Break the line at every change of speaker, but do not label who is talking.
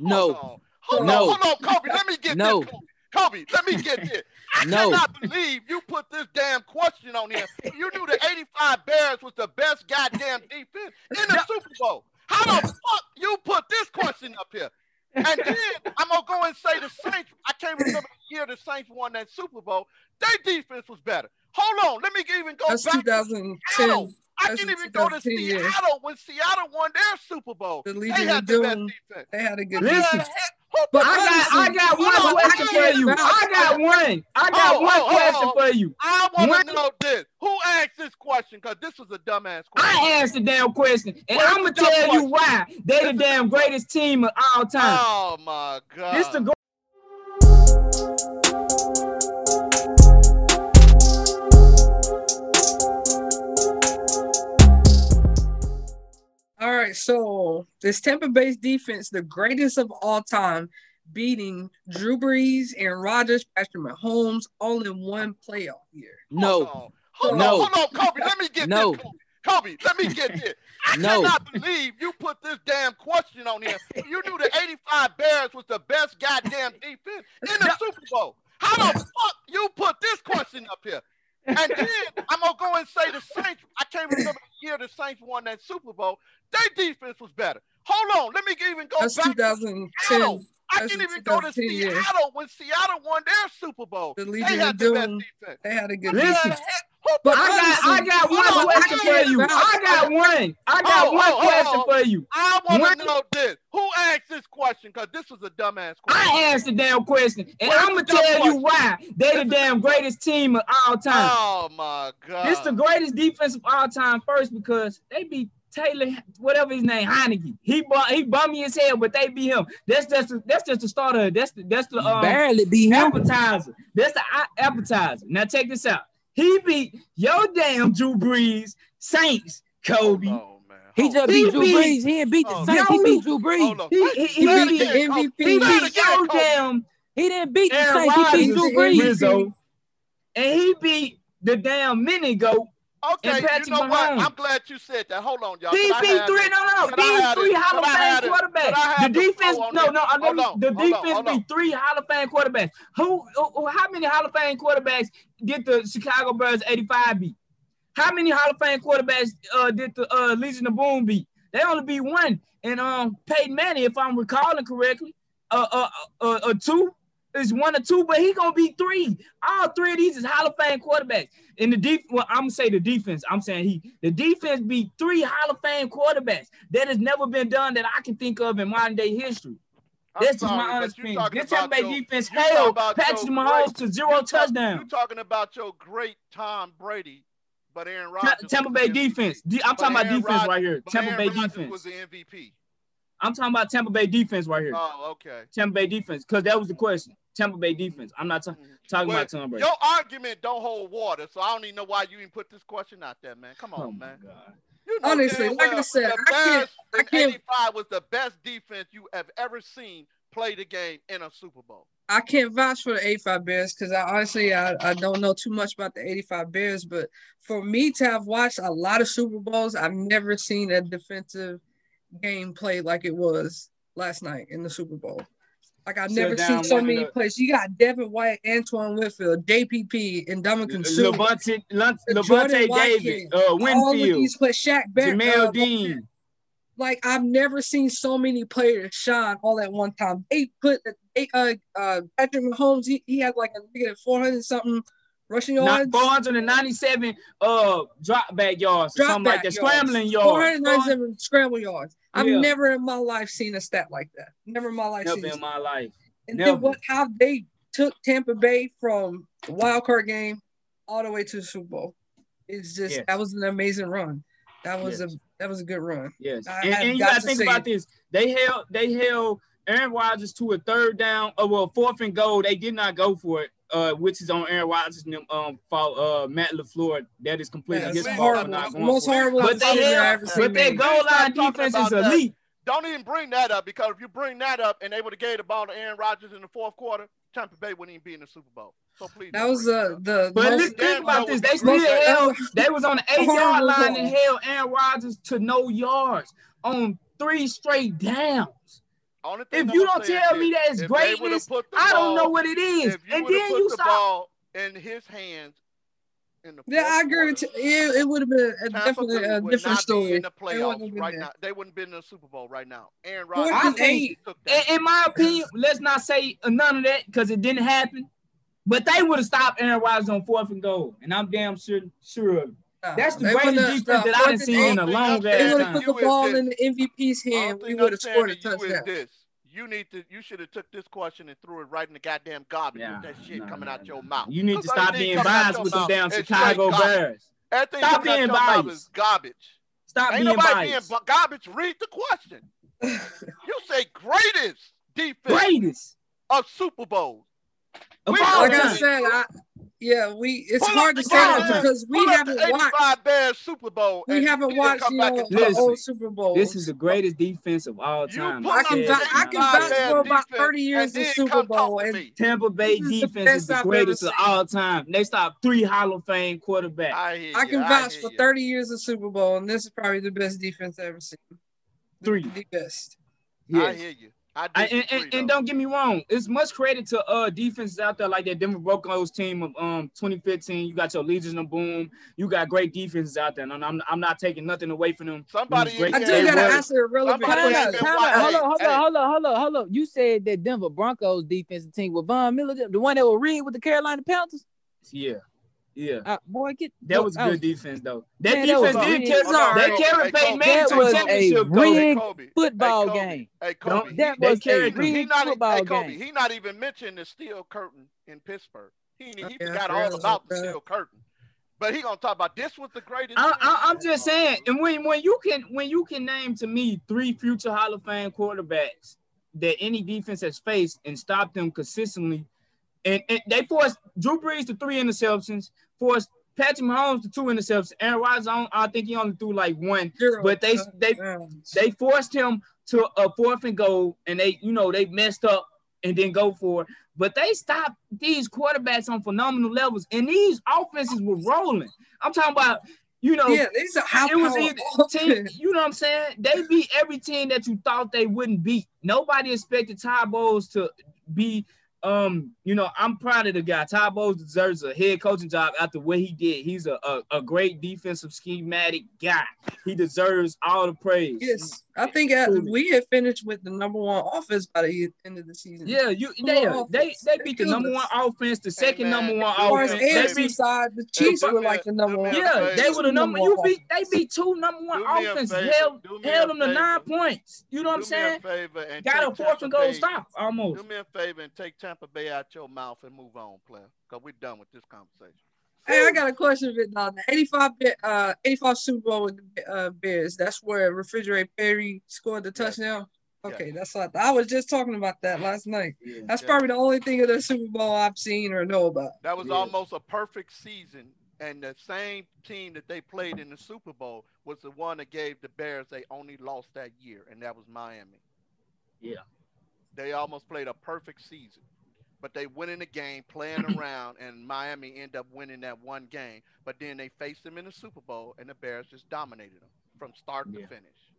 No.
Hold on. Hold
No.
on, hold on, Kobe. Let me get
No.
this. Kobe. Kobe, let me get this. I
No.
cannot believe you put this damn question on here. You knew the 85 Bears was the best goddamn defense in the Super Bowl. How the fuck you put this question up here? And then I'm gonna go and say the Saints. I can't remember the year the Saints won that Super Bowl. Their defense was better. Hold on, let me even go
That's
back. to
2010.
I didn't even go to
2010 year.
Seattle when Seattle won their Super Bowl.
The
They had the best defense.
They had a good
Listen,
defense. But
I got, I got one
on,
question
I
for you. I got one. I got
Hold,
one
hold,
question for you.
I want to know this. Who asked this question? Because this was a dumbass question.
I asked the damn question, and
Well,
I'm gonna
it's a dumb
tell you why They're the damn greatest team of all time.
Oh my god.
This the
so this Tampa Bay defense, the greatest of all time, beating Drew Brees and Rodgers, Patrick Mahomes, all in one playoff year.
Hold
No.
on. Hold
No.
on, hold on, Kobe. Let me get
No.
this. Kobe. Kobe, let me get this. I
No.
cannot believe you put this damn question on here. You knew the 85 Bears was the best goddamn defense in the Super Bowl. How the fuck you put this question up here? And then I'm gonna go and say the Saints. I can't remember the year the Saints won that Super Bowl. Their defense was better. Hold on, let me even go
That's
back.
2010.
Seattle. I didn't even go to
2010 year.
Seattle when Seattle won their Super Bowl.
The
They had the best defense.
They had a good
Listen,
defense. But
I got, I got
Hold on,
one
I
question
can't
for you. I got one. I got
Oh,
one
oh,
question
oh.
for you.
I want to know this. Who asked this question? Because this was a dumbass question.
I asked the damn question, and
Well,
I'm gonna
it's a dumb
tell you why they the damn greatest team of all time.
Oh my god.
This the greatest defense of all time first because they beat Taylor, whatever his name, Heinicke. He bu- he bummy as hell, but they beat him. That's just that's just the starter. That's the that's the um,
Barely beat him.
appetizer. That's the appetizer. Now check this out. He beat your damn Drew Brees, Saints, Kobe.
Hold on, man.
He just beat Drew Brees. He didn't beat the
Oh,
Saints. He beat Drew Brees.
He- he-
say
he
it
beat
the MVP.
He beat
again,
your
He didn't beat the Saints. He beat Drew Brees.
And he beat the damn mini goat.
Okay, you
Patrick
know what? I'm glad you said that. Hold on, y'all.
He
'cause I
beat three. No, no, no. These three. Hall of
But I had
Fame
it. But I
quarterbacks. The
the
defense. No, no.
Hold
let The defense
hold
beat three Hall of Fame quarterbacks. Who? who- How many Hall of Fame quarterbacks did the Chicago Bears '85 beat? How many Hall of Fame quarterbacks uh, did the uh, Legion of Boom beat? They only beat one. And um, Peyton Manning, if I'm recalling correctly, uh, uh, uh, uh, two is one or two, but he gonna be three. All three of these is Hall of Fame quarterbacks. In the deep, well, I'm gonna say the defense. I'm saying he, the defense beat three Hall of Fame quarterbacks. That has never been done that I can think of in modern day history.
I'm
just
sorry,
my
but
honest opinion. This Tampa Bay defense held Patrick Mahomes
great-
to zero
you
touchdowns.
You're talking about your great Tom Brady, but Aaron Rodgers.
Tampa Bay defense. De- I'm
But
talking about
Aaron
defense
Rod-
right here.
But
Tampa
Aaron
Bay
Rodgers
defense.
was the MVP.
I'm talking about Tampa Bay defense right here.
Oh, okay.
Tampa Bay defense, because that was the question. Tampa Bay defense. I'm not ta- mm-hmm. talking
Well,
about Tom Brady.
Your argument don't hold water, so I don't even know why you even put this question out there, man. Come on,
oh my
man.
God.
You know
Honestly,
damn
like I said,
the
I can't- I can't-
85 was the best defense you have ever seen play the game in a Super Bowl.
I can't vouch for the 85 Bears because I honestly I, I don't know too much about the 85 Bears, but for me to have watched a lot of Super Bowls, I've never seen a defensive game played like it was last night in the Super Bowl. Like I've
Sit
never
down,
seen so many
the-
plays. You got Devin White, Antoine Winfield, JPP, and Ndamukong
Suh. Lavonte,
Lavonte
David,
Watkins,
uh,
All of
Winfield,
these plays, Shaq Barrett,
Jamel
uh,
Dean.
Like I've never seen so many players shine all at one time. They put they, uh uh Patrick Mahomes, he, he had like a negative 400 something rushing yards.
497 uh drop back yards,
drop
something like
back
that, scrambling yards.
497 scramble yards. I've
Yeah.
never in my life seen a stat like that. Never in my life
Never
seen
in my life.
And
never.
then what how they took Tampa Bay from the wild card game all the way to the Super Bowl. It's just
Yes.
that was an amazing run. That was
Yes.
a that was a good run.
Yes,
I
and,
have
and you
got
gotta think about
it.
this. They held they held Aaron Rodgers to a third down, uh, well, fourth and goal. They did not go for it, uh, which is on Aaron Rodgers and um, fault, uh, Matt Lafleur. That is completely
Yeah,
his fault
horrible.
not going
most
for
horrible
But they
decision
held, but their goal line defense
about
is
that.
elite.
Don't even bring that up because if you bring that up and they would have gave the ball to Aaron Rodgers in the fourth quarter, Tampa Bay wouldn't even be in the Super Bowl. So please.
That was
bring
uh, the
But
most
listen, think about this. They still
most-
held. They was on the eight yard line
call.
and held Aaron Rodgers to no yards on three straight downs. If you don't
say is
tell me
this.
that it's
If they would've
greatness, I don't know what it is. And
would've
then you
the
stop.
ball in his hands in the
Yeah, I
fourth
agree with you. It, it would have been a,
Tampa
definitely
Bay
a
would
different
not be
story.
in the
They wouldn't have
playoffs
been
right
there.
now. They wouldn't be in the Super Bowl right now. Aaron
Fourth
Rodgers
and
eight. In, my opinion, let's not say none of that because it didn't happen. But they would have stopped Aaron Rodgers on fourth and goal, and I'm damn sure sure of it.
Nah,
That's the
they
greatest defense
nah,
that I
fourth
done
and
seen in a long
I'm
They would have put the ball in the MVP's
Only
hand. We would have scored a
to you is
touchdown.
this. You need to you should have took this question and threw it right in the goddamn garbage
Nah,
with that shit
nah,
coming
nah,
out your mouth.
You need to stop being biased with them
mouth
damn Chicago. Bears.
Everything
Stop being
your
biased.
is garbage.
Stop
Ain't
being
nobody
biased.
being garbage. Read the question. You say greatest defense
Greatest
of Super Bowls.
of
We
all
like I
time.
said, I, yeah, we. It's
Pull
hard to say that because we
Pull
haven't
the
watched.
85 Bears Super Bowl.
We haven't watched, you know, the
talk
Listen.
old Super Bowls.
This is the greatest defense of all time.
I can vouch- I can vouch for about 30 years of Super Bowl and-
Tampa Bay
is
defense
best
is the
I've
greatest of all time. They stopped three Hall of Fame quarterbacks.
I hear
I can vouch
hear
for
you.
30 years of Super Bowl, and this is probably the best defense I've ever seen.
Three.
The best.
I hear you. I
I- and, and, and don't get me wrong, it's much credit to uh defenses out there like that Denver Broncos team of um 2015. You got your Legion of Boom. You got great defenses out there, and I'm I'm not taking nothing away from them.
Somebody
It
I do gotta
were-
answer a relevant
Somebody
Time
ain't
out,
been
question.
time out. Hold on, hold on, hold on, hold on, hold on. You said that Denver Broncos defensive team with Von Miller, the one that was rigged with the Carolina Panthers.
Yeah, yeah.
Uh, boy, get
That was
I
good defense though. That
Man, that
defense did
a-
carry,
Hold on,
they
Kobe.
carried
Hey,
Peyton Manning
That
to a
was a
championship.
rigged
though.
Hey, Kobe.
football
hey, Kobe.
game.
Hey,
Don't-
Kobe.
That
they
was a
carried them.
he
rigged
not,
football
hey, Kobe,
game.
he not even mentioned the steel curtain in Pittsburgh. He, he
Okay,
forgot all about the steel curtain. But he gonna talk about this was the greatest.
I, I, I'm just saying, and when when you can when you can name to me three future Hall of Fame quarterbacks that any defense has faced and stop them consistently, and, and they forced Drew Brees to three interceptions, forced Patrick Mahomes to two interceptions. Aaron Rodgers, I, I think he only threw like one,
Zero
but they they they forced him to a fourth and goal, and they you know they messed up and then go for it. But they stopped these quarterbacks on phenomenal levels, and these offenses were rolling. I'm talking about you know
yeah, these are high
it was either team, you know what I'm saying? They beat every team that you thought they wouldn't beat. Nobody expected Todd Bowles to be um, you know, I'm proud of the guy. Todd Bowles deserves a head coaching job after what he did. He's a, a, a great defensive schematic guy. He deserves all the praise.
Yes, I think
Truly.
we had finished with the number one offense by the end of the season.
Yeah, you they they they beat the number one offense, the second
man,
number one
as
As far
offense.
Hey,
They
AFC
beat
side, the Chiefs
do
were like the number one.
Yeah, they were the number.
one
You beat. They beat two number one
Do me a
offenses. Held held them to nine points. You know what I'm saying?
me favor and
Got a fourth and goal stop almost.
Do me a favor and take Tampa Bay out your mouth and move on, player. Because we're done with this conversation.
Hey, I got a question for y'all. The 85, Be- uh, 85 Super Bowl with the uh, Bears. That's where Refrigerator Perry scored the
Yes.
touchdown. Okay, that's what I. I was just talking about that last night.
Yeah.
That's
Yeah.
probably the only thing of the Super Bowl I've seen or know about.
That was
Yeah.
almost a perfect season. And the same team that they played in the Super Bowl was the one that gave the Bears they only lost that year, and that was Miami.
Yeah.
They almost played a perfect season. But they went in the game playing around, and Miami ended up winning that one game. But then they faced them in the Super Bowl, and the Bears just dominated them from start to finish.